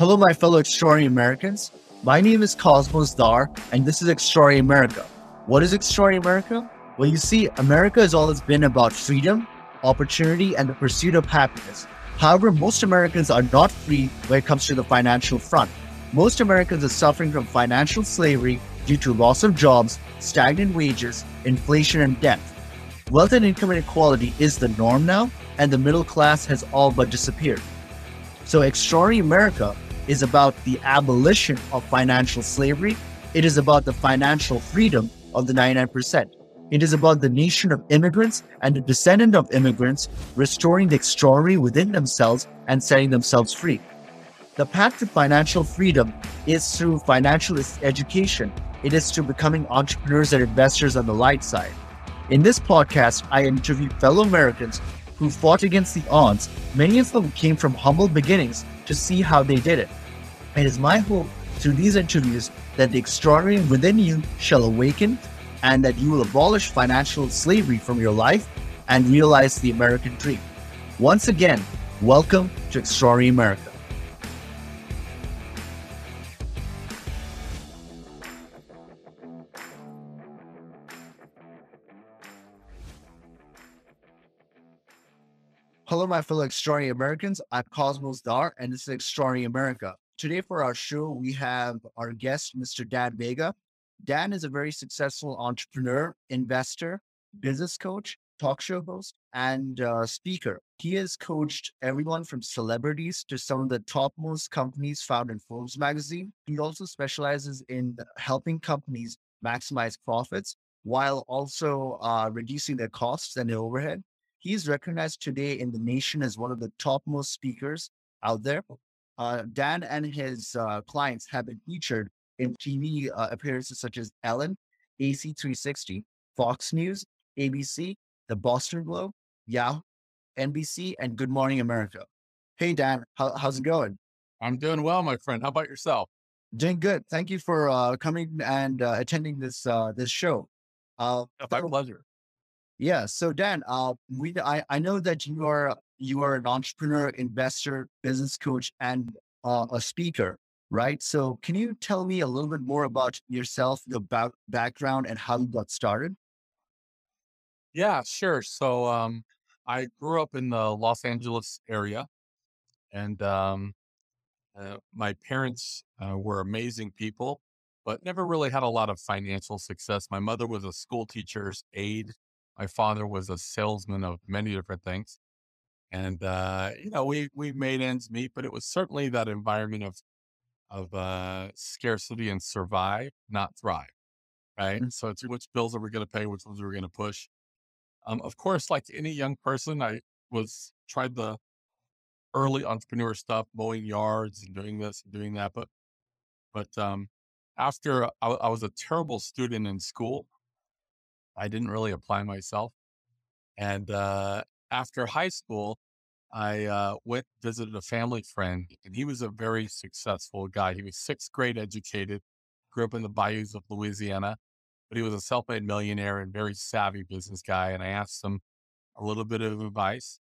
Hello, my fellow extraordinary Americans. My name is Cosmos Dar, and this is Extraordinary America. What is Extraordinary America? Well, you see, America has always been about freedom, opportunity, and the pursuit of happiness. However, most Americans are not free when it comes to the financial front. Most Americans are suffering from financial slavery due to loss of jobs, stagnant wages, inflation, and debt. Wealth and income inequality is the norm now, and the middle class has all but disappeared. So, Extraordinary America is about the abolition of financial slavery. It is about the financial freedom of the 99%. It is about the nation of immigrants and the descendant of immigrants restoring the extraordinary within themselves and setting themselves free. The path to financial freedom is through financial education. It is through becoming entrepreneurs and investors on the light side. In this podcast, I interview fellow Americans who fought against the odds. Many of them came from humble beginnings to see how they did it. It is my hope through these interviews that the extraordinary within you shall awaken and that you will abolish financial slavery from your life and realize the American dream. Once again, welcome to Extraordinary America. Hello, my fellow extraordinary Americans. I'm Cosmos Dar, and this is Extraordinary America. Today, for our show, we have our guest, Mr. Dan Vega. Dan is a very successful entrepreneur, investor, business coach, talk show host, and uh, speaker. He has coached everyone from celebrities to some of the topmost companies found in Forbes magazine. He also specializes in helping companies maximize profits while also uh, reducing their costs and their overhead. He is recognized today in the nation as one of the topmost speakers out there. Uh, Dan and his uh, clients have been featured in TV uh, appearances such as Ellen, AC360, Fox News, ABC, The Boston Globe, Yahoo, NBC, and Good Morning America. Hey, Dan, how, how's it going? I'm doing well, my friend. How about yourself? Doing good. Thank you for uh, coming and uh, attending this uh, this show. Uh, my pleasure. Yeah. So Dan, uh, we I, I know that you are you are an entrepreneur, investor, business coach, and uh, a speaker, right? So can you tell me a little bit more about yourself, your back, background, and how you got started? Yeah, sure. So um, I grew up in the Los Angeles area, and um, uh, my parents uh, were amazing people, but never really had a lot of financial success. My mother was a school teacher's aide my father was a salesman of many different things. And, uh, you know, we, we made ends meet, but it was certainly that environment of, of, uh, scarcity and survive, not thrive. Right. Mm-hmm. So it's which bills are we going to pay? Which ones are we going to push? Um, of course, like any young person, I was tried the early entrepreneur stuff, mowing yards and doing this and doing that. But, but, um, after I, I was a terrible student in school, I didn't really apply myself. And uh, after high school, I uh, went visited a family friend, and he was a very successful guy. He was sixth grade educated, grew up in the bayous of Louisiana, but he was a self-made millionaire and very savvy business guy. And I asked him a little bit of advice,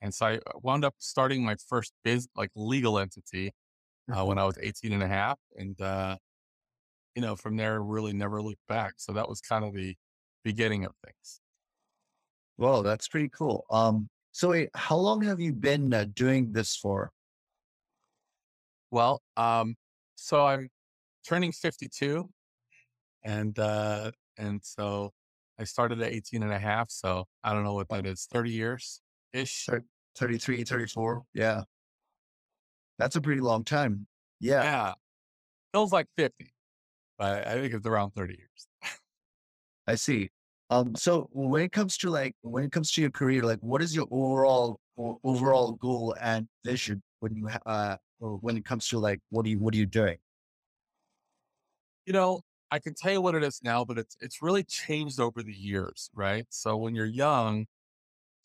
and so I uh, wound up starting my first biz, like legal entity, uh, mm-hmm. when I was 18 and a half, and uh, you know, from there, really never looked back. So that was kind of the beginning of things. Well, that's pretty cool. Um, so wait, how long have you been uh, doing this for? Well, um, so I'm turning 52 and, uh, and so I started at 18 and a half. So I don't know what that is, 30 years ish. 33, 34. Yeah. That's a pretty long time. Yeah. Yeah. Feels like 50, but I think it's around 30 years. I see. Um, so when it comes to like when it comes to your career, like what is your overall overall goal and vision when you uh when it comes to like what are you what are you doing? You know, I can tell you what it is now, but it's it's really changed over the years, right? So when you're young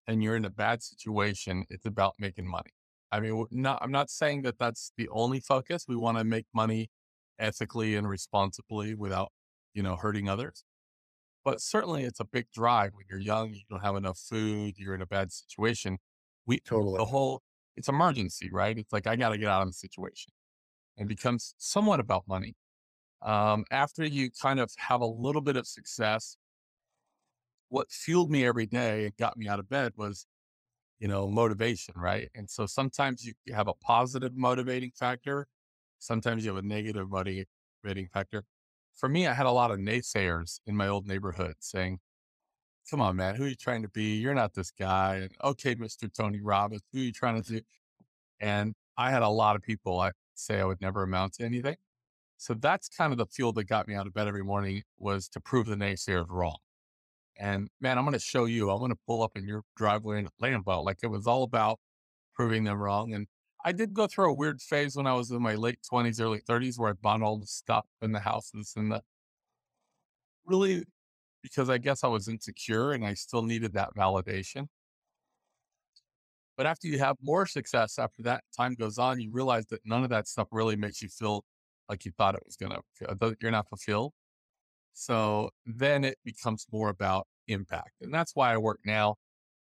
and you're in a bad situation, it's about making money. I mean, not, I'm not saying that that's the only focus. We want to make money ethically and responsibly without, you know, hurting others. But certainly it's a big drive when you're young, you don't have enough food, you're in a bad situation. We totally the whole it's emergency, right? It's like I gotta get out of the situation. and becomes somewhat about money. Um, after you kind of have a little bit of success, what fueled me every day and got me out of bed was, you know, motivation, right? And so sometimes you have a positive motivating factor, sometimes you have a negative motivating factor. For me, I had a lot of naysayers in my old neighborhood saying, come on, man, who are you trying to be? You're not this guy. And okay, Mr. Tony Robbins, who are you trying to do? And I had a lot of people I say I would never amount to anything. So that's kind of the fuel that got me out of bed every morning was to prove the naysayers wrong. And man, I'm going to show you, I'm going to pull up in your driveway in Lambo. Like it was all about proving them wrong. And I did go through a weird phase when I was in my late 20s, early 30s, where I bought all the stuff in the houses and the really because I guess I was insecure and I still needed that validation. But after you have more success, after that time goes on, you realize that none of that stuff really makes you feel like you thought it was going uh, to, you're not fulfilled. So then it becomes more about impact. And that's why I work now.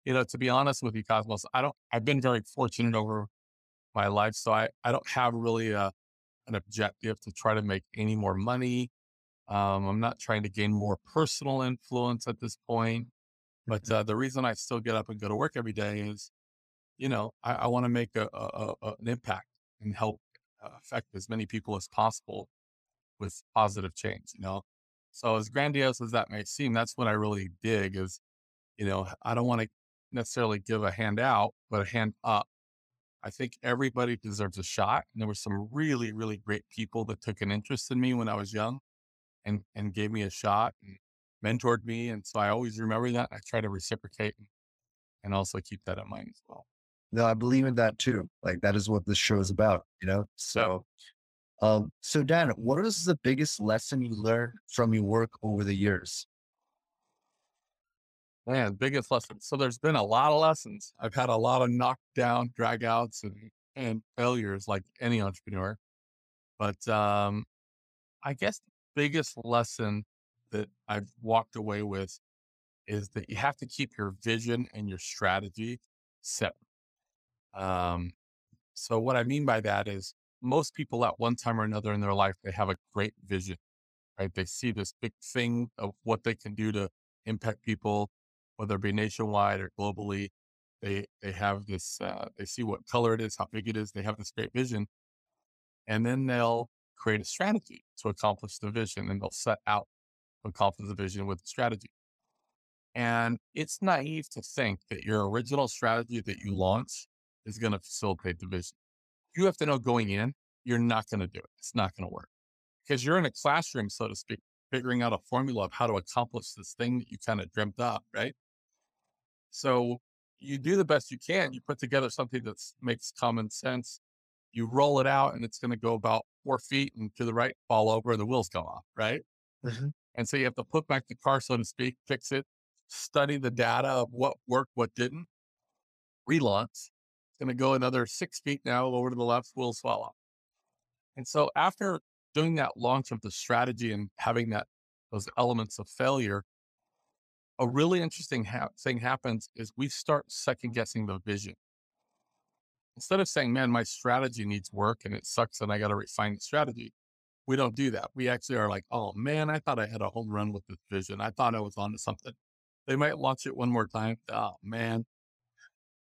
You know, to be honest with you, Cosmos, I don't, I've been very fortunate over my life. So I, I don't have really a, an objective to try to make any more money um, I'm not trying to gain more personal influence at this point. But mm-hmm. uh, the reason I still get up and go to work every day is, you know, I, I want to make a, a, a, an impact and help uh, affect as many people as possible with positive change, you know? So as grandiose as that may seem, that's what I really dig is, you know, I don't want to necessarily give a hand out, but a hand up. I think everybody deserves a shot. And there were some really, really great people that took an interest in me when I was young and and gave me a shot and mentored me. And so I always remember that. I try to reciprocate and also keep that in mind as well. No, I believe in that too. Like that is what this show is about, you know? So um, so Dan, what is the biggest lesson you learned from your work over the years? Man, biggest lesson. So there's been a lot of lessons. I've had a lot of knockdown, dragouts, and and failures like any entrepreneur. But um, I guess biggest lesson that I've walked away with is that you have to keep your vision and your strategy separate. Um, so what I mean by that is most people at one time or another in their life, they have a great vision, right? They see this big thing of what they can do to impact people, whether it be nationwide or globally. They, they have this, uh, they see what color it is, how big it is. They have this great vision. And then they'll create a strategy to accomplish the vision and they'll set out to accomplish the vision with the strategy. And it's naive to think that your original strategy that you launch is going to facilitate the vision. You have to know going in, you're not going to do it. It's not going to work because you're in a classroom, so to speak, figuring out a formula of how to accomplish this thing that you kind of dreamt up, right? So you do the best you can. You put together something that makes common sense. You roll it out and it's going to go about four feet and to the right, fall over, and the wheels come off, right? Mm-hmm. And so you have to put back the car, so to speak, fix it, study the data of what worked, what didn't, relaunch. It's going to go another six feet now over to the left, wheels fall off. And so after doing that launch of the strategy and having that those elements of failure, a really interesting ha- thing happens is we start second guessing the vision instead of saying, man, my strategy needs work and it sucks and I got to refine the strategy, we don't do that. We actually are like, oh man, I thought I had a home run with this vision. I thought I was onto something. They might launch it one more time. Oh man.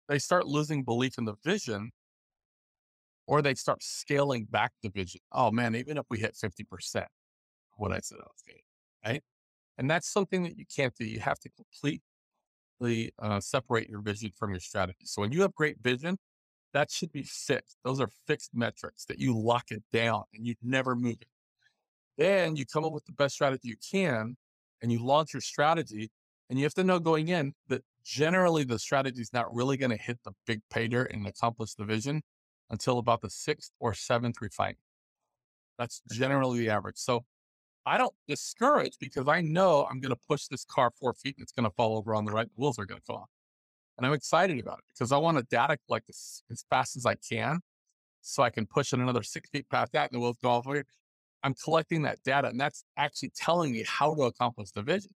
They start losing belief in the vision or they start scaling back the vision. Oh man, even if we hit 50%, what I said I was right? And that's something that you can't do. You have to completely uh, separate your vision from your strategy. So when you have great vision, that should be fixed. Those are fixed metrics that you lock it down and you never move it. Then you come up with the best strategy you can and you launch your strategy. And you have to know going in that generally the strategy is not really going to hit the big pay dirt and accomplish the vision until about the sixth or seventh refinement. That's generally the average. So I don't discourage because I know I'm going to push this car four feet and it's going to fall over on the right. The wheels are going to fall off. And I'm excited about it because I want to data collect this as fast as I can so I can push it another six feet past that and the wheels go off. I'm collecting that data and that's actually telling me how to accomplish the vision.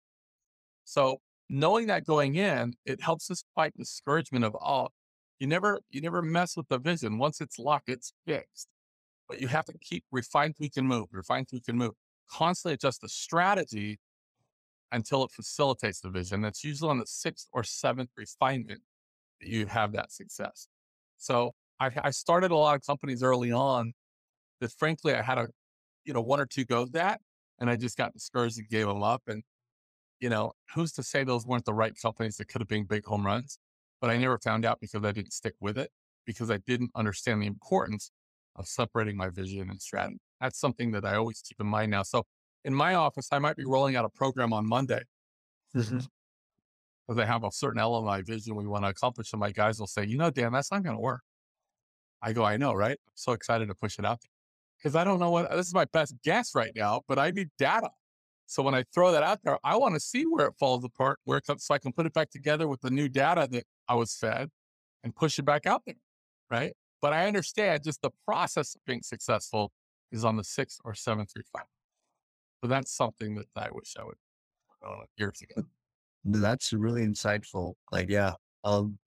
So knowing that going in, it helps us fight discouragement of, oh, you never, you never mess with the vision. Once it's locked, it's fixed. but you have to keep refine, tweak, and move, refine, tweak, and move. Constantly adjust the strategy until it facilitates the vision. That's usually on the sixth or seventh refinement that you have that success. So I, I started a lot of companies early on that frankly I had a, you know, one or two goes at, and I just got discouraged and gave them up. And, you know, who's to say those weren't the right companies that could have been big home runs? But I never found out because I didn't stick with it because I didn't understand the importance of separating my vision and strategy. That's something that I always keep in mind now. So in my office, I might be rolling out a program on Monday Mm-hmm. because I have a certain element of my vision we want to accomplish. And my guys will say, you know, Dan, that's not going to work. I go, I know, right? I'm so excited to push it out because I don't know what this is my best guess right now, but I need data. So when I throw that out there, I want to see where it falls apart, where it comes, so I can put it back together with the new data that I was fed and push it back out there, right? But I understand just the process of being successful is on the sixth or seventh refinement. So that's something that I wish I would know years ago. That's really insightful. Like, yeah. Um,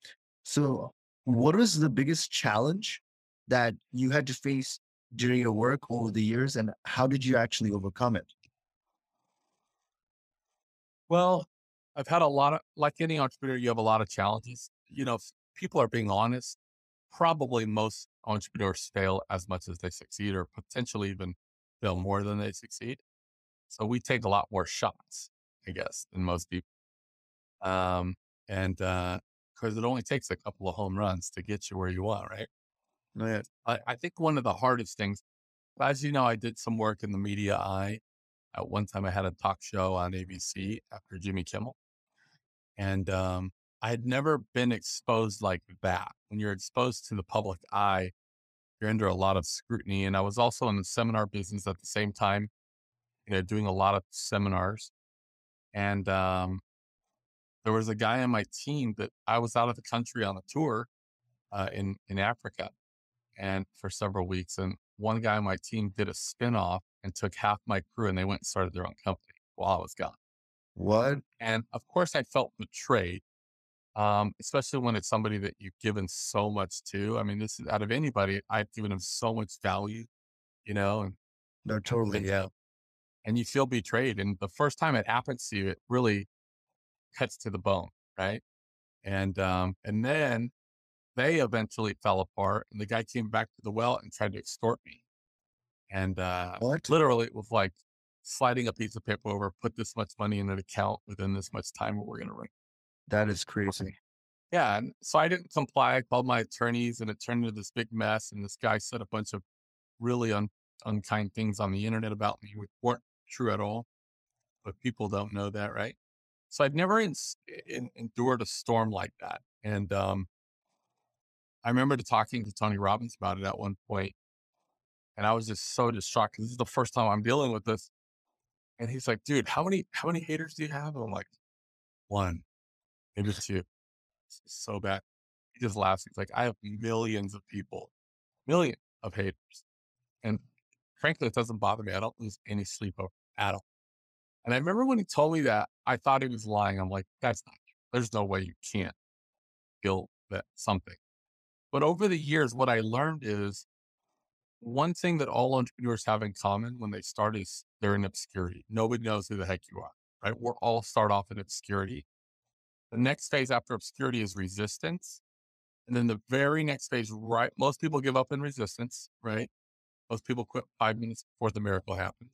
so what was the biggest challenge that you had to face during your work over the years and how did you actually overcome it? Well, I've had a lot of, like any entrepreneur, you have a lot of challenges. You know, people are being honest, probably most entrepreneurs fail as much as they succeed or potentially even fail more than they succeed. So we take a lot more shots, I guess, than most people. Um, and, uh, cause it only takes a couple of home runs to get you where you want, right? I, I think one of the hardest things, as you know, I did some work in the media eye. At one time, I had a talk show on ABC after Jimmy Kimmel. And um, I had never been exposed like that. When you're exposed to the public eye, you're under a lot of scrutiny. And I was also in the seminar business at the same time, you know, doing a lot of seminars. And um, there was a guy on my team that I was out of the country on a tour uh, in in Africa, and for several weeks. And one guy on my team did a spinoff and took half my crew, and they went and started their own company while I was gone. What? And of course, I felt betrayed, um, especially when it's somebody that you've given so much to. I mean, this is out of anybody, I've given them so much value, you know, and, No, totally. and, Yeah. and you feel betrayed. And the first time it happens to you, it really cuts to the bone, right? And um, and then they eventually fell apart, and the guy came back to the well and tried to extort me. And uh, What? literally, it was like sliding a piece of paper over, put this much money in an account within this much time, or we're going to run. That is crazy. Yeah. And so I didn't comply. I called my attorneys, and it turned into this big mess. And this guy said a bunch of really un- unkind things on the internet about me, which weren't true at all. But people don't know that, right? So I've never ins- in- endured a storm like that. And um, I remember talking to Tony Robbins about it at one point, and I was just so distraught because this is the first time I'm dealing with this. And he's like, "Dude, how many how many haters do you have?" And I'm like, "One, maybe two." It's so bad. He just laughs. He's like, "I have millions of people, millions of haters," and frankly, it doesn't bother me. I don't lose any sleep over at all. And I remember when he told me that, I thought he was lying. I'm like, "That's not true. There's no way you can't feel that something." But over the years, what I learned is one thing that all entrepreneurs have in common when they start is they're in obscurity. Nobody knows who the heck you are, right? We're all start off in obscurity. The next phase after obscurity is resistance. And then the very next phase, right? Most people give up in resistance, right? Most people quit five minutes before the miracle happens.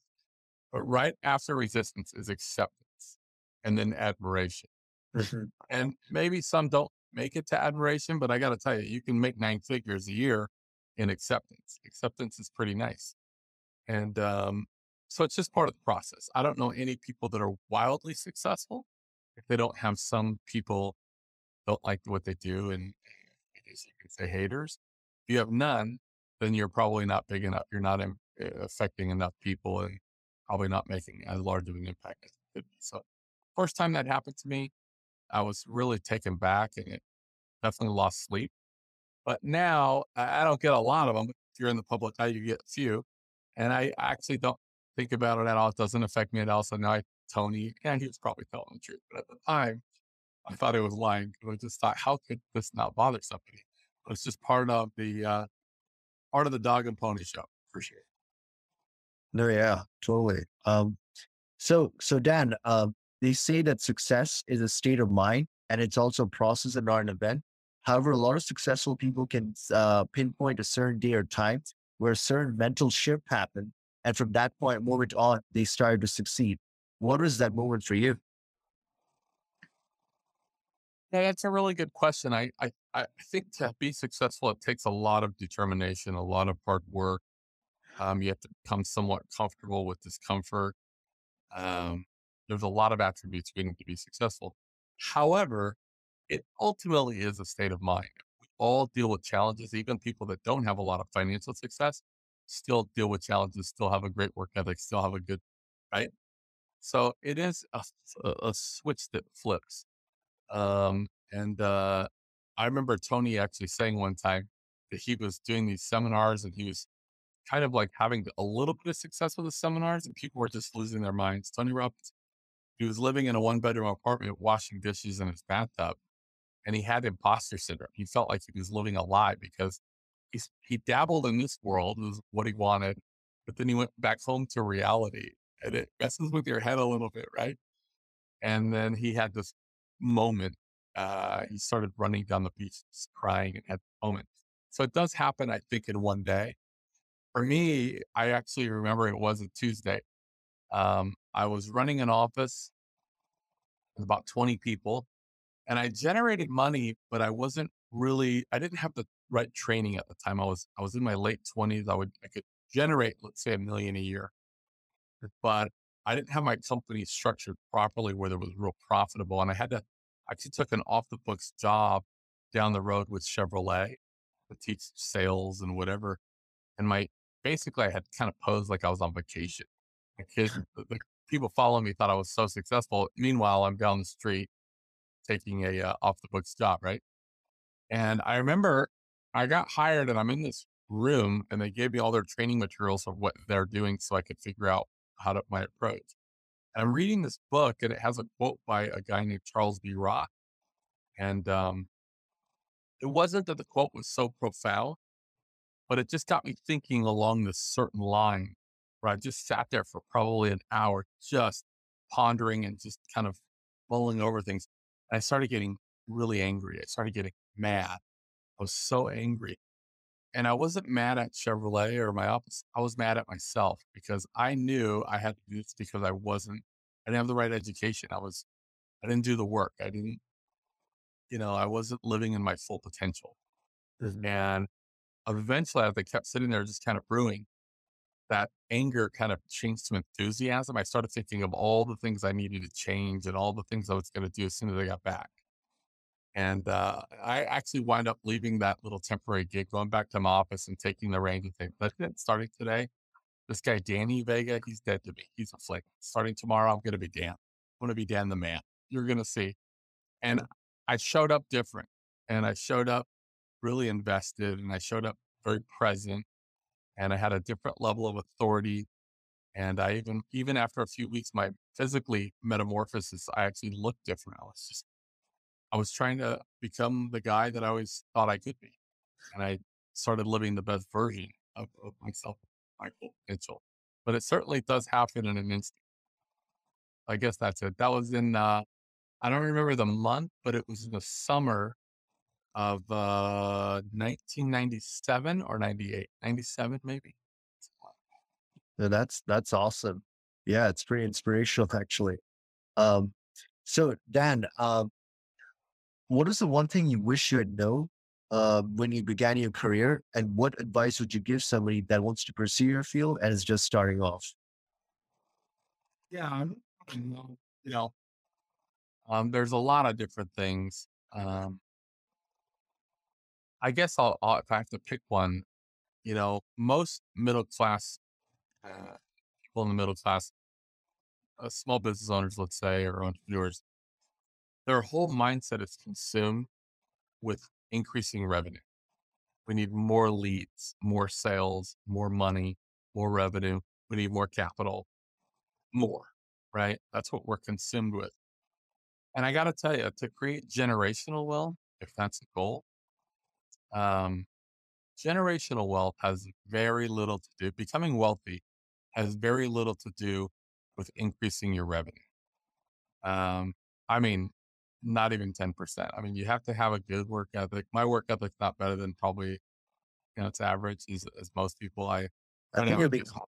But right after resistance is acceptance and then admiration. Mhm. And maybe some don't make it to admiration, but I got to tell you, you can make nine figures a year in acceptance. Acceptance is pretty nice. And um, so it's just part of the process. I don't know any people that are wildly successful if they don't have some people don't like what they do and you can say haters. If you have none, then you're probably not big enough. You're not in, uh, affecting enough people and probably not making as large of an impact as it could be. So first time that happened to me, I was really taken back and it definitely lost sleep. But now I I don't get a lot of them. If you're in the public eye, you get a few. And I actually don't think about it at all. It doesn't affect me at all. So now I, Tony, and he was probably telling the truth. But at the time, I thought he was lying. I just thought, how could this not bother somebody? It's just part of the uh, part of the dog and pony show. appreciate it. No, yeah, totally. Um, so, so Dan, um, they say that success is a state of mind and it's also a process and not an event. However, a lot of successful people can uh, pinpoint a certain day or time where a certain mental shift happened. And from that point moment on, they started to succeed. What was that moment for you? Yeah, that's a really good question. I, I, I think to be successful, it takes a lot of determination, a lot of hard work. Um, you have to become somewhat comfortable with discomfort. Um, there's a lot of attributes we need to be successful. However, it ultimately is a state of mind. We all deal with challenges, even people that don't have a lot of financial success still deal with challenges, still have a great work ethic, still have a good, right? So it is a, a switch that flips. Um, and uh, I remember Tony actually saying one time that he was doing these seminars and he was kind of like having a little bit of success with the seminars and people were just losing their minds. Tony Robbins, he was living in a one bedroom apartment, washing dishes in his bathtub, and he had imposter syndrome. He felt like he was living a lie because he's, he dabbled in this world, was what he wanted, but then he went back home to reality and it messes with your head a little bit, right? And then he had this moment. Uh, he started running down the beach, crying and had the moment. So it does happen, I think, in one day. For me, I actually remember it was a Tuesday. Um, I was running an office with about 20 people and I generated money, but I wasn't really, I didn't have the right training at the time. I was, I was in my late twenties. I would, I could generate, let's say a million a year, but I didn't have my company structured properly where it was real profitable. And I had to, I actually took an off the books job down the road with Chevrolet to teach sales and whatever. And my, basically I had kind of posed like I was on vacation. The kids, the, the people following me thought I was so successful. Meanwhile, I'm down the street taking a uh, off the books job, right? And I remember I got hired and I'm in this room and they gave me all their training materials of what they're doing so I could figure out how to my approach. And I'm reading this book and it has a quote by a guy named Charles B. Rock. And um, it wasn't that the quote was so profound, but it just got me thinking along this certain line where I just sat there for probably an hour, just pondering and just kind of mulling over things. And I started getting really angry. I started getting mad. I was so angry. And I wasn't mad at Chevrolet or my office. I was mad at myself because I knew I had to do this because I wasn't, I didn't have the right education. I was, I didn't do the work. I didn't, you know, I wasn't living in my full potential. Mm-hmm. And eventually, as I kept sitting there just kind of brewing, that anger kind of changed to enthusiasm. I started thinking of all the things I needed to change and all the things I was going to do as soon as I got back. And uh, I actually wind up leaving that little temporary gig, going back to my office and taking the reins and saying, that's it, starting today. This guy, Danny Vega, he's dead to me. He's a flick. Starting tomorrow, I'm going to be Dan. I'm going to be Dan the man. You're going to see. And I showed up different and I showed up really invested and I showed up very present and I had a different level of authority. And I even, even after a few weeks, my physically metamorphosis, I actually looked different. I was just, I was trying to become the guy that I always thought I could be. And I started living the best version of, of myself, Michael potential. But it certainly does happen in an instant. I guess that's it. That was in, uh, I don't remember the month, but it was in the summer of uh, 1997 or 98, 97 maybe. No, that's that's awesome. Yeah, it's pretty inspirational actually. Um, so Dan, um, what is the one thing you wish you had known uh, when you began your career, and what advice would you give somebody that wants to pursue your field and is just starting off? Yeah, you know, um, there's a lot of different things. Um, I guess I'll, I'll, if I have to pick one, you know, most middle class uh, people in the middle class, uh, small business owners, let's say, or entrepreneurs, their whole mindset is consumed with increasing revenue. We need more leads, more sales, more money, more revenue. We need more capital, more, right? That's what we're consumed with. And I got to tell you, to create generational wealth, if that's the goal, um, generational wealth has very little to do, becoming wealthy has very little to do with increasing your revenue. Um, I mean, not even 10%. I mean, you have to have a good work ethic. My work ethic's not better than probably, you know, it's average as, as most people. I, I think you're being, I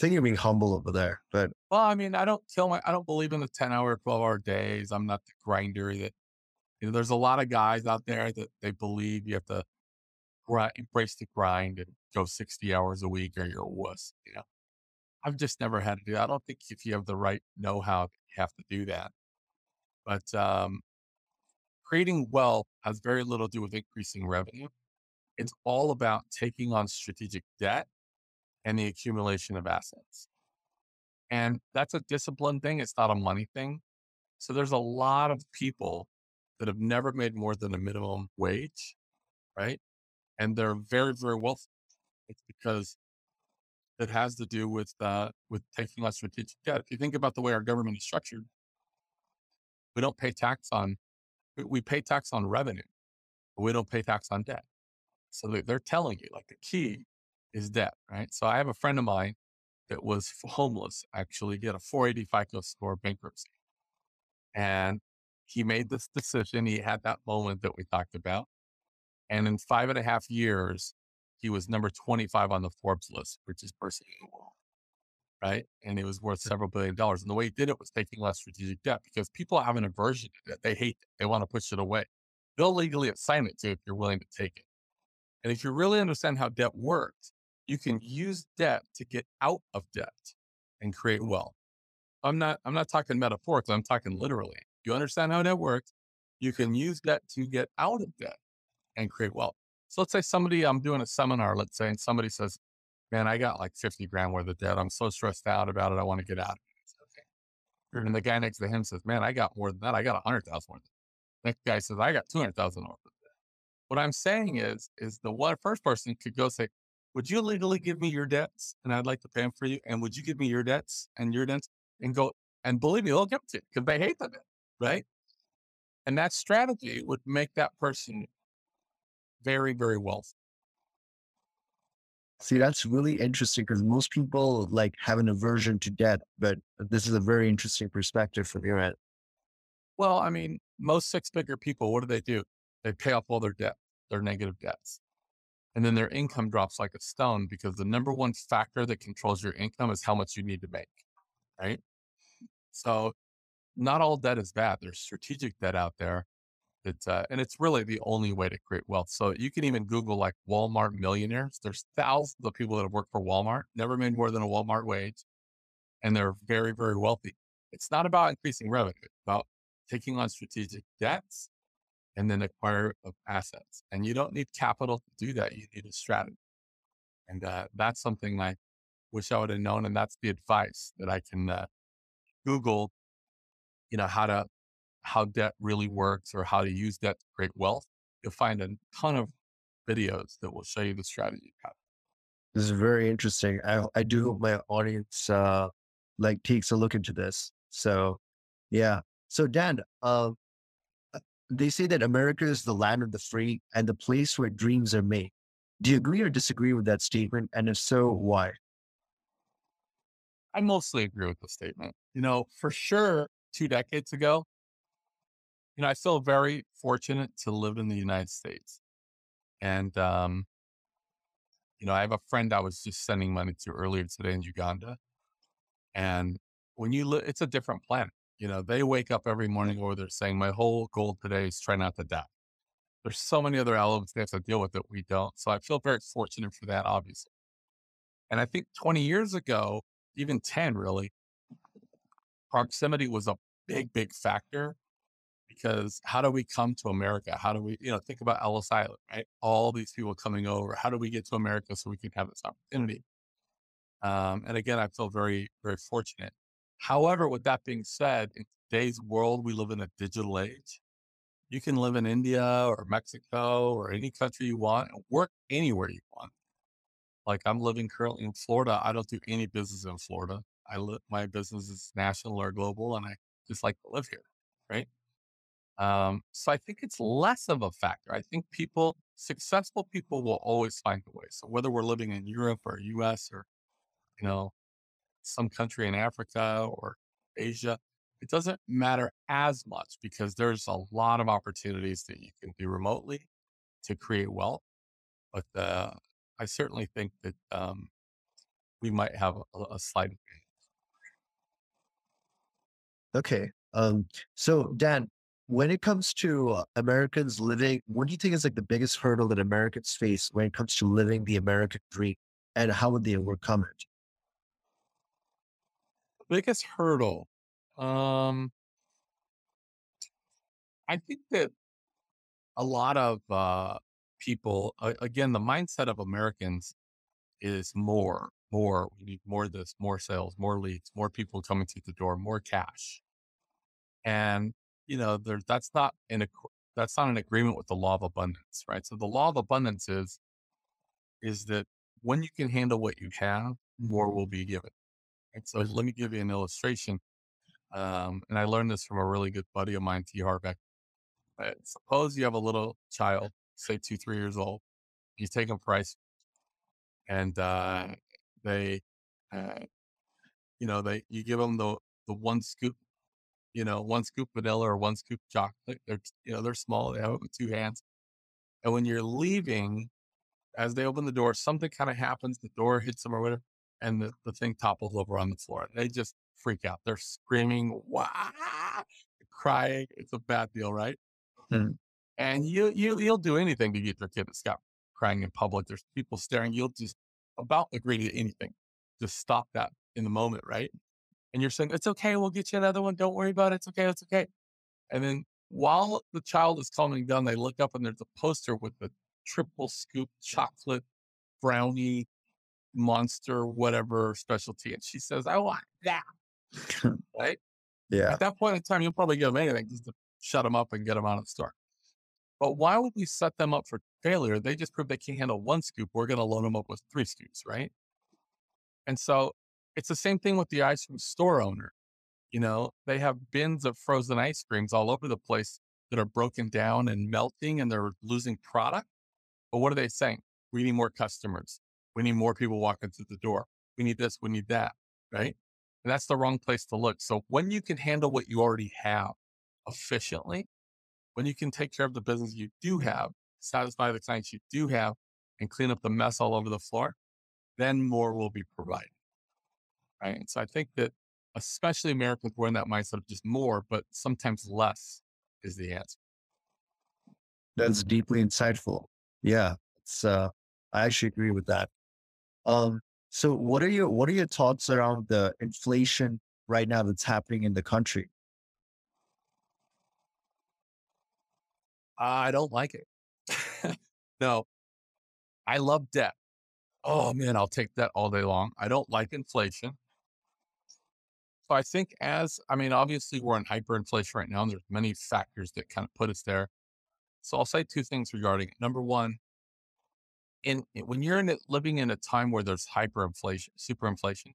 think you're being humble over there, but well, I mean, I don't kill my, I don't believe in the 10 hour, 12 hour days. I'm not the grinder that, you know, there's a lot of guys out there that they believe you have to grind, embrace the grind and go 60 hours a week or you're a wuss, you know. I've just never had to do that. I don't think if you have the right know how, you have to do that. But um, creating wealth has very little to do with increasing revenue. It's all about taking on strategic debt and the accumulation of assets. And that's a discipline thing. It's not a money thing. So there's a lot of people that have never made more than a minimum wage, right? And they're very, very wealthy. It's because it has to do with uh, with taking on strategic debt. If you think about the way our government is structured, we don't pay tax on we pay tax on revenue, but we don't pay tax on debt. So they're telling you like the key is debt, right? So I have a friend of mine that was homeless. Actually, he had a 480 FICO score bankruptcy, and he made this decision. He had that moment that we talked about, and in five and a half years, he was number 25 on the Forbes list, richest person in the world. Right. And it was worth several billion dollars. And the way he did it was taking less strategic debt because people have an aversion to debt. They hate it. They want to push it away. They'll legally assign it to you if you're willing to take it. And if you really understand how debt works, you can use debt to get out of debt and create wealth. I'm not, I'm not talking metaphorically. I'm talking literally. You understand how debt works. You can use debt to get out of debt and create wealth. So let's say somebody, I'm doing a seminar, let's say, and somebody says, man, I got like 50 grand worth of debt. I'm so stressed out about it. I want to get out of it. Okay. And the guy next to him says, man, I got more than that. I got a hundred thousand worth. Next guy says, I got 200,000 worth of debt. What I'm saying is, is the one first person could go say, would you legally give me your debts? And I'd like to pay them for you. And would you give me your debts and your debts and go, and believe me, they'll give it to you because they hate the debt. Right. And that strategy would make that person very, very wealthy. See, that's really interesting because most people like have an aversion to debt, but this is a very interesting perspective from your end. Well, I mean, most six figure people, what do they do? They pay off all their debt, their negative debts. And then their income drops like a stone because the number one factor that controls your income is how much you need to make. Right. So not all debt is bad. There's strategic debt out there it's uh, and it's really the only way to create wealth. So you can even Google like Walmart millionaires. There's thousands of people that have worked for Walmart, never made more than a Walmart wage, and they're very, very wealthy. It's not about increasing revenue; it's about taking on strategic debts and then acquire of assets. And you don't need capital to do that; you need a strategy. And uh, that's something I wish I would have known, and that's the advice that I can uh, Google. You know how to how debt really works or how to use debt to create wealth, you'll find a ton of videos that will show you the strategy. This is very interesting. I, I do hope my audience uh, like takes a look into this. So, yeah. So, Dan, uh, uh, they say that America is the land of the free and the place where dreams are made. Do you agree or disagree with that statement? And if so, why? I mostly agree with the statement. You know, for sure, two decades ago, you know, I feel very fortunate to live in the United States. And, um, you know, I have a friend I was just sending money to earlier today in Uganda. And when you live, it's a different planet. You know, they wake up every morning or they're saying, my whole goal today is try not to die. There's so many other elements they have to deal with that we don't. So I feel very fortunate for that, obviously. And I think 20 years ago, even 10 really, proximity was a big, big factor because how do we come to America? How do we, you know, think about Ellis Island, right? All these people coming over. How do we get to America so we can have this opportunity? Um, and again, I feel very, very fortunate. However, with that being said, in today's world, we live in a digital age. You can live in India or Mexico or any country you want and work anywhere you want. Like I'm living currently in Florida. I don't do any business in Florida. I live, my business is national or global and I just like to live here. Right. Um, so I think it's less of a factor. I think people successful people will always find a way. So whether we're living in Europe or US or, you know, some country in Africa or Asia, it doesn't matter as much because there's a lot of opportunities that you can do remotely to create wealth. But uh, I certainly think that um, we might have a, a slight. Okay. Um, so Dan, when it comes to Americans living, what do you think is like the biggest hurdle that Americans face when it comes to living the American dream and how would they overcome it? Biggest hurdle. Um, I think that a lot of uh, people, uh, again, the mindset of Americans is more, more. We need more of this, more sales, more leads, more people coming through the door, more cash. And you know, there, that's not in a that's not an agreement with the law of abundance, right? So the law of abundance is is that when you can handle what you have, more will be given. And so let me give you an illustration. Um, and I learned this from a really good buddy of mine, T. Harv Eker. Suppose you have a little child, say two, three years old. You take them price, and uh, they, uh, you know, they you give them the the one scoop you know, one scoop vanilla or one scoop chocolate. They're, you know, they're small. They have it with two hands. And when you're leaving, as they open the door, something kind of happens. The door hits them or whatever, and the, the thing topples over on the floor. They just freak out. They're screaming, "Wow!" crying. It's a bad deal, right? Hmm. And you you you'll do anything to get their kid to stop crying in public. There's people staring. You'll just about agree to anything. Just stop that in the moment, right? And you're saying, it's okay, we'll get you another one. Don't worry about it. It's okay. It's okay. And then while the child is calming down, they look up and there's a poster with the triple scoop chocolate brownie monster, whatever specialty. And she says, I want that. right? Yeah. At that point in time, you'll probably give them anything just to shut them up and get them out of the store. But why would we set them up for failure? They just proved they can't handle one scoop. We're going to load them up with three scoops, right? And so it's the same thing with the ice cream store owner. You know, they have bins of frozen ice creams all over the place that are broken down and melting and they're losing product. But what are they saying? We need more customers. We need more people walking through the door. We need this, we need that, right? And that's the wrong place to look. So when you can handle what you already have efficiently, when you can take care of the business you do have, satisfy the clients you do have, and clean up the mess all over the floor, then more will be provided. Right. And so I think that especially Americans we're in that mindset of just more, but sometimes less is the answer. That's deeply insightful. Yeah. It's uh I actually agree with that. Um so what are your what are your thoughts around the inflation right now that's happening in the country? I don't like it. no. I love debt. Oh man, I'll take that all day long. I don't like inflation. So I think as I mean, obviously we're in hyperinflation right now, and there's many factors that kind of put us there. So I'll say two things regarding it. Number one, in when you're in it, living in a time where there's hyperinflation, superinflation,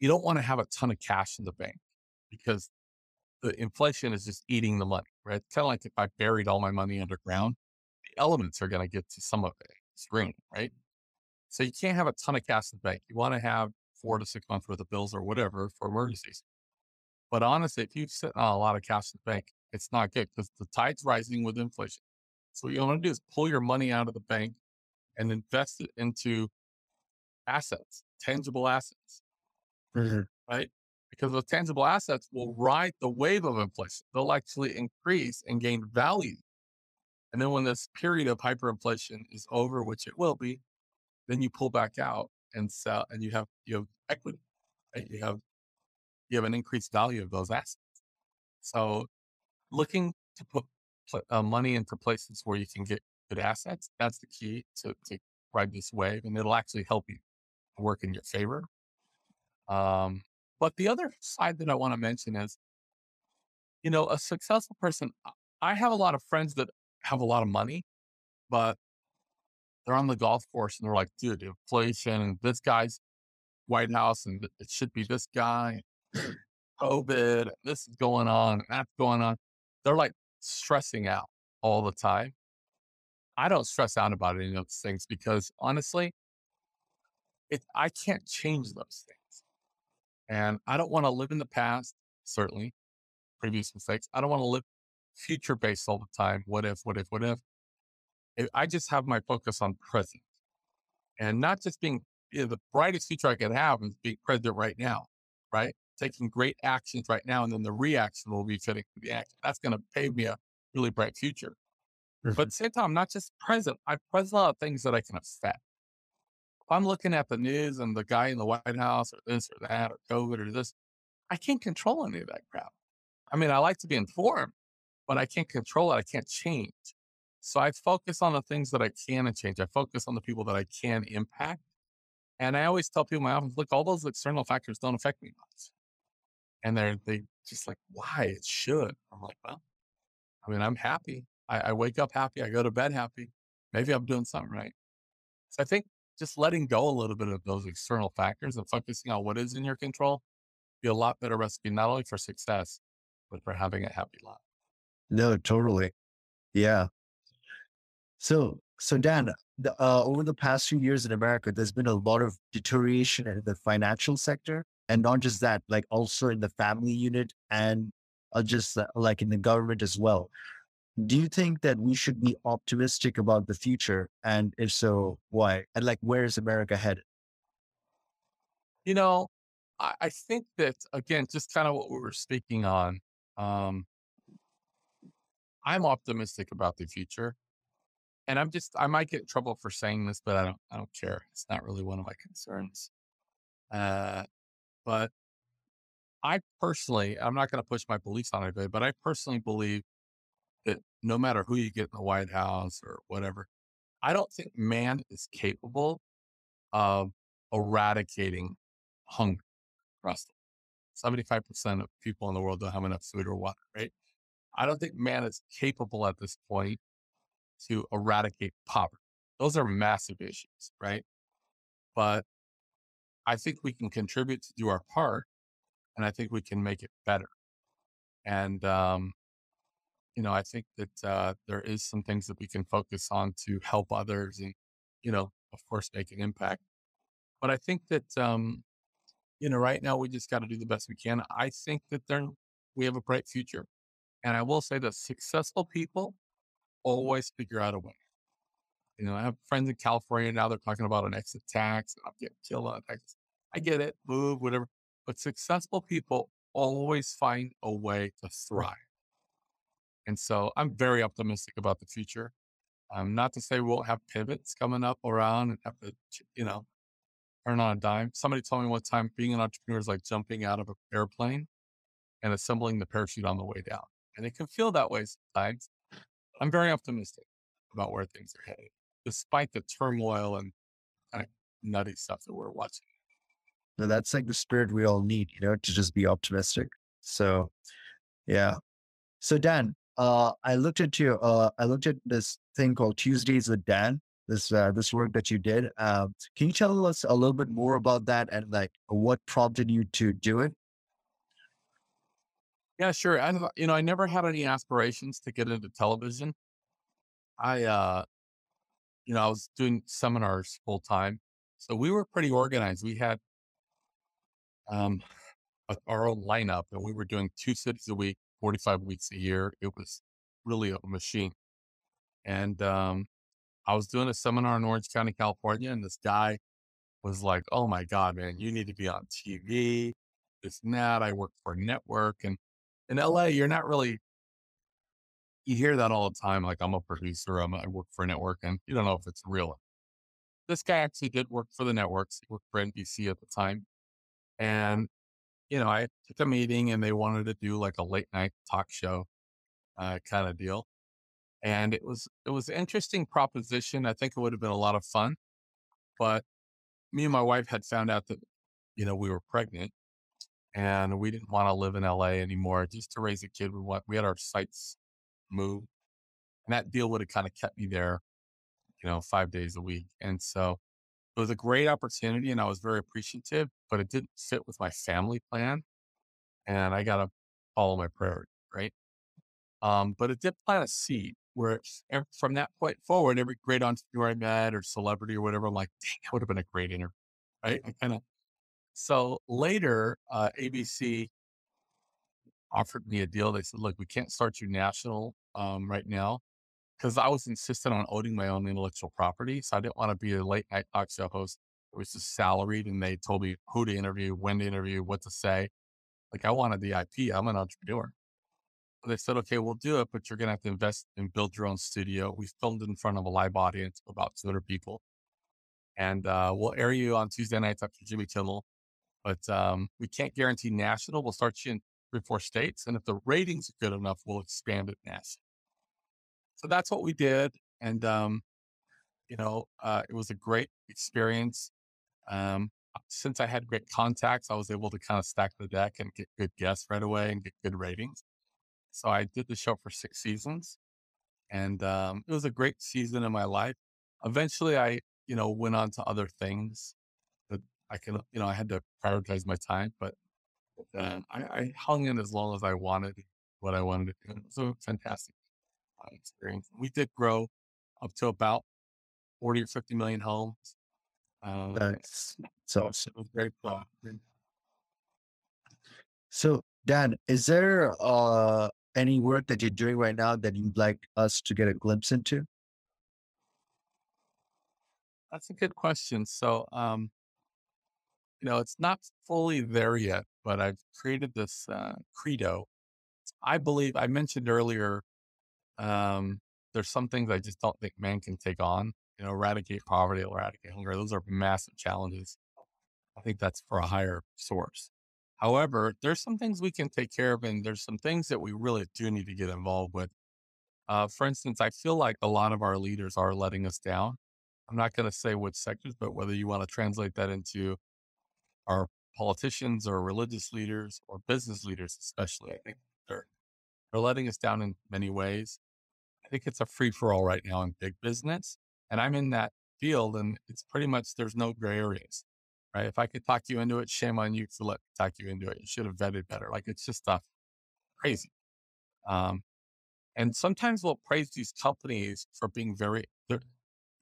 you don't want to have a ton of cash in the bank because the inflation is just eating the money, right? kind of like if I buried all my money underground, the elements are going to get to some of it. It's green, right? So you can't have a ton of cash in the bank. You want to have four to six months worth of bills or whatever for emergencies. But honestly, if you've sit on a lot of cash in the bank, it's not good because the tide's rising with inflation. So what you want to do is pull your money out of the bank and invest it into assets, tangible assets, mm-hmm. right? Because those tangible assets will ride the wave of inflation. They'll actually increase and gain value. And then when this period of hyperinflation is over, which it will be, then you pull back out and sell, and you have you have equity. Right? You have you have an increased value of those assets. So, looking to put uh, money into places where you can get good assets that's the key to, to ride this wave, and it'll actually help you work in your favor. Um, but the other side that I want to mention is, you know, a successful person. I have a lot of friends that have a lot of money, but they're on the golf course and they're like, dude, inflation and this guy's White House and it should be this guy, COVID, this is going on that's going on. They're like stressing out all the time. I don't stress out about any of those things because honestly, it I can't change those things. And I don't want to live in the past, certainly, previous mistakes. I don't want to live future based all the time. What if, what if, what if? I I just have my focus on present and not just being you know, the brightest future I could have is being present right now, right? Taking great actions right now, and then the reaction will be fitting for the action. That's going to pave me a really bright future. But mm-hmm. at the same time, I'm not just present. I'm present a lot of things that I can affect. If I'm looking at the news and the guy in the White House or this or that or COVID or this, I can't control any of that crap. I mean, I like to be informed, but I can't control it. I can't change. So I focus on the things that I can change. I focus on the people that I can impact. And I always tell people in my office, look, all those external factors don't affect me much. And they're they just like, why? It should. I'm like, well, I mean, I'm happy. I, I wake up happy. I go to bed happy. Maybe I'm doing something right. So I think just letting go a little bit of those external factors and focusing on what is in your control be a lot better recipe, not only for success, but for having a happy life. No, totally. Yeah. So, so Dan, the, uh, over the past few years in America, there's been a lot of deterioration in the financial sector, and not just that, like also in the family unit and uh, just uh, like in the government as well. Do you think that we should be optimistic about the future? And if so, why? And like, where is America headed? You know, I, I think that again, just kind of what we were speaking on. Um, I'm optimistic about the future. And I'm just I might get in trouble for saying this, but I don't I don't care. It's not really one of my concerns. Uh, but I personally, I'm not going to push my beliefs on anybody, but I personally believe that no matter who you get in the White House or whatever, I don't think man is capable of eradicating hunger the 75% of people in the world don't have enough food or water, right? I don't think man is capable at this point to eradicate poverty. Those are massive issues, right? But I think we can contribute to do our part, and I think we can make it better. And um, you know, I think that uh, there is some things that we can focus on to help others, and you know, of course, make an impact. But I think that um, you know, right now we just got to do the best we can. I think that there we have a bright future, and I will say that successful people always figure out a way. You know, I have friends in California now, they're talking about an exit tax. and I'm getting killed on taxes. I get it, move, whatever. But successful people always find a way to thrive. And so I'm very optimistic about the future. Um, not to say we won't have pivots coming up around and have to, you know, turn on a dime. Somebody told me one time being an entrepreneur is like jumping out of an airplane and assembling the parachute on the way down. And it can feel that way sometimes. I'm very optimistic about where things are headed, despite the turmoil and kind of nutty stuff that we're watching. Now, that's like the spirit we all need, you know, to just be optimistic. So, yeah. So, Dan, uh, I looked at you. uh, I looked at this thing called Tuesdays with Dan. This uh, this work that you did. Um, can you tell us a little bit more about that and like what prompted you to do it? Yeah, sure. I, you know, I never had any aspirations to get into television. I, uh, you know, I was doing seminars full time. So we were pretty organized. We had um, a, our own lineup and we were doing two cities a week, 45 weeks a year. It was really a machine. And um, I was doing a seminar in Orange County, California, and this guy was like, Oh my God, man, you need to be on TV, this and that. I work for a network. And in LA, you're not really, you hear that all the time. Like, I'm a producer, I'm, I work for a network, and you don't know if it's real. This guy actually did work for the networks. He worked for NBC at the time. And, you know, I took a meeting and they wanted to do like a late night talk show uh, kind of deal. And it was, it was an interesting proposition. I think it would have been a lot of fun. But me and my wife had found out that, you know, we were pregnant and we didn't want to live in LA anymore. Just to raise a kid, we want we had our sites moved, and that deal would have kind of kept me there, you know, five days a week. And so it was a great opportunity, and I was very appreciative. But it didn't fit with my family plan, and I got to follow my priority, right? Um, but it did plant a seed, where ev- from that point forward, every great entrepreneur I met or celebrity or whatever, I'm like, dang, that would have been a great interview. Right. I kind of, so later, uh, ABC offered me a deal. They said, look, we can't start you national um, right now because I was insistent on owning my own intellectual property. So I didn't want to be a late night talk show host. It was just salaried and they told me who to interview, when to interview, what to say. Like I wanted the IP. I'm an entrepreneur. They said, okay, we'll do it, but you're going to have to invest and build your own studio. We filmed in front of a live audience of about 200 people. And uh, we'll air you on Tuesday nights after Jimmy Kimmel. But um, we can't guarantee national. We'll start you in three, four states. And if the ratings are good enough, we'll expand it national. So that's what we did. And, um, you know, uh, it was a great experience. Um, since I had great contacts, I was able to kind of stack the deck and get good guests right away and get good ratings. So I did the show for six seasons and um, it was a great season in my life. Eventually, I, you know, went on to other things I can, you know, I had to prioritize my time, but uh, I, I hung in as long as I wanted what I wanted to do. It was a fantastic experience. We did grow up to about 40 or 50 million homes. Um, That's so. so it was very fun. So, Dan, is there uh any work that you're doing right now that you'd like us to get a glimpse into? That's a good question. So, um, you know, it's not fully there yet, but I've created this uh, credo. I believe I mentioned earlier. Um, there's some things I just don't think man can take on. You know, eradicate poverty, eradicate hunger. Those are massive challenges. I think that's for a higher source. However, there's some things we can take care of, and there's some things that we really do need to get involved with. Uh, for instance, I feel like a lot of our leaders are letting us down. I'm not going to say which sectors, but whether you want to translate that into our politicians or religious leaders or business leaders, especially, I think they're, they're letting us down in many ways. I think it's a free for all right now in big business. And I'm in that field, and it's pretty much there's no gray areas right? If I could talk you into it, shame on you to let talk you into it. You should have vetted better. Like it's just stuff crazy. Um, and sometimes we'll praise these companies for being very, they're,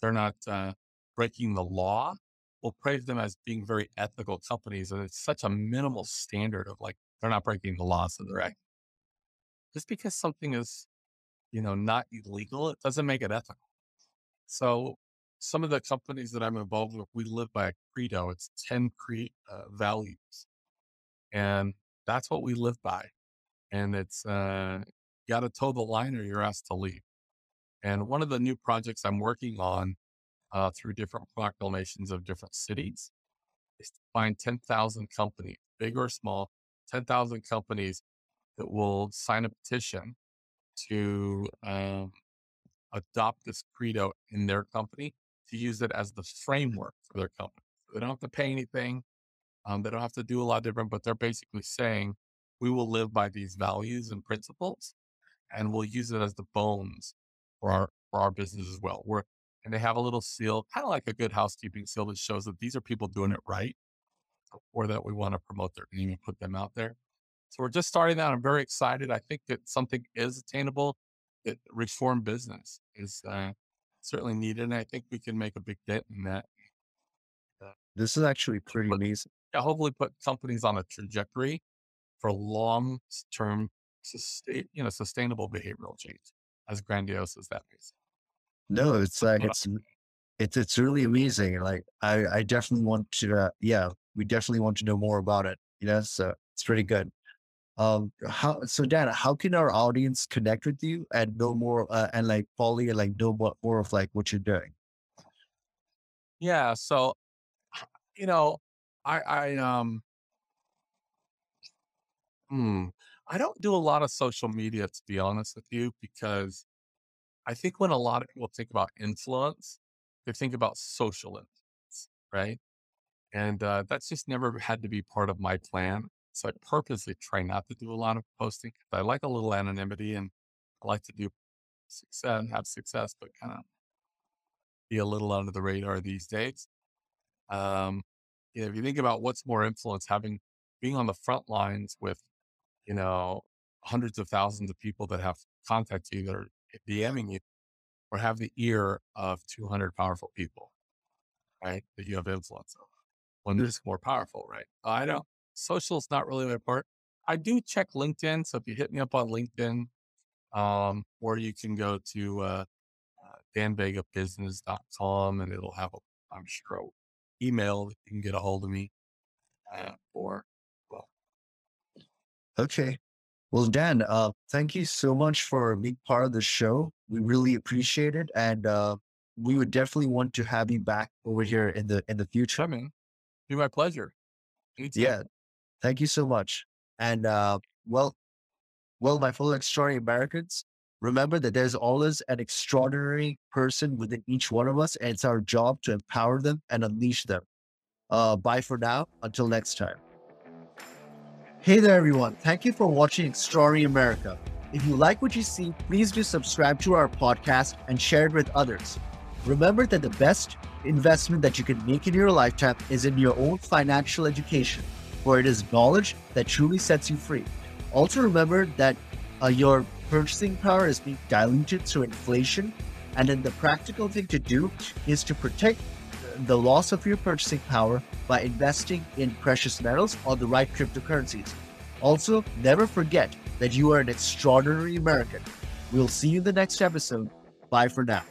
they're not uh, breaking the law. We'll praise them as being very ethical companies. And it's such a minimal standard of like, they're not breaking the laws So they're. Just because something is, you know, not illegal, it doesn't make it ethical. So some of the companies that I'm involved with, we live by a credo. It's 10 cre- uh, values. And that's what we live by. And it's, uh, got to toe the line or you're asked to leave. And one of the new projects I'm working on uh, through different proclamations of different cities is to find 10,000 companies, big or small, 10,000 companies that will sign a petition to um, adopt this credo in their company to use it as the framework for their company. So they don't have to pay anything. Um, they don't have to do a lot different, but they're basically saying we will live by these values and principles, and we'll use it as the bones for our for our business as well. We're and they have a little seal, kind of like a good housekeeping seal that shows that these are people doing it right, or that we want to promote their name and put them out there. So we're just starting that. I'm very excited. I think that something is attainable. That reform business is uh, certainly needed. And I think we can make a big dent in that. Uh, this is actually pretty but, amazing. Yeah, hopefully put companies on a trajectory for long term, sustain, you know, sustainable behavioral change, as grandiose as that may that is. No, it's like, it's, it's, it's really amazing. Like, I, I definitely want to, uh, yeah, we definitely want to know more about it. You know, so it's pretty good. Um, how so, Dan? How can our audience connect with you and know more uh, and like follow you, like know what more of like what you're doing? Yeah. So, you know, I, I, um, hmm, I don't do a lot of social media to be honest with you, because I think when a lot of people think about influence, they think about social influence, right? And uh, that's just never had to be part of my plan. So I purposely try not to do a lot of posting. I like a little anonymity and I like to do success, and have success, but kind of be a little under the radar these days. Um, you know, if you think about what's more influence, having being on the front lines with, you know, hundreds of thousands of people that have contacted you that are DMing you or have the ear of 200 powerful people, right? That you have influence over. One is more powerful, right? I don't, social is not really my part. I do check LinkedIn. So if you hit me up on LinkedIn, um, or you can go to uh, uh, danvegabusiness.com and it'll have a, I'm sure, a email that you can get a hold of me uh, or, well. Okay. Well, Dan, uh, thank you so much for being part of the show. We really appreciate it. And uh, we would definitely want to have you back over here in the in the future. I mean, be my pleasure. Yeah. Thank you so much. And uh, well, well, my fellow extraordinary Americans, remember that there's always an extraordinary person within each one of us, and it's our job to empower them and unleash them. Uh, bye for now. Until next time. Hey there, everyone. Thank you for watching Extraordinary America. If you like what you see, please do subscribe to our podcast and share it with others. Remember that the best investment that you can make in your lifetime is in your own financial education, for it is knowledge that truly sets you free. Also, remember that uh, your purchasing power is being diluted through inflation, and then the practical thing to do is to protect the loss of your purchasing power by investing in precious metals or the right cryptocurrencies. Also, never forget that you are an extraordinary American. We'll see you in the next episode. Bye for now.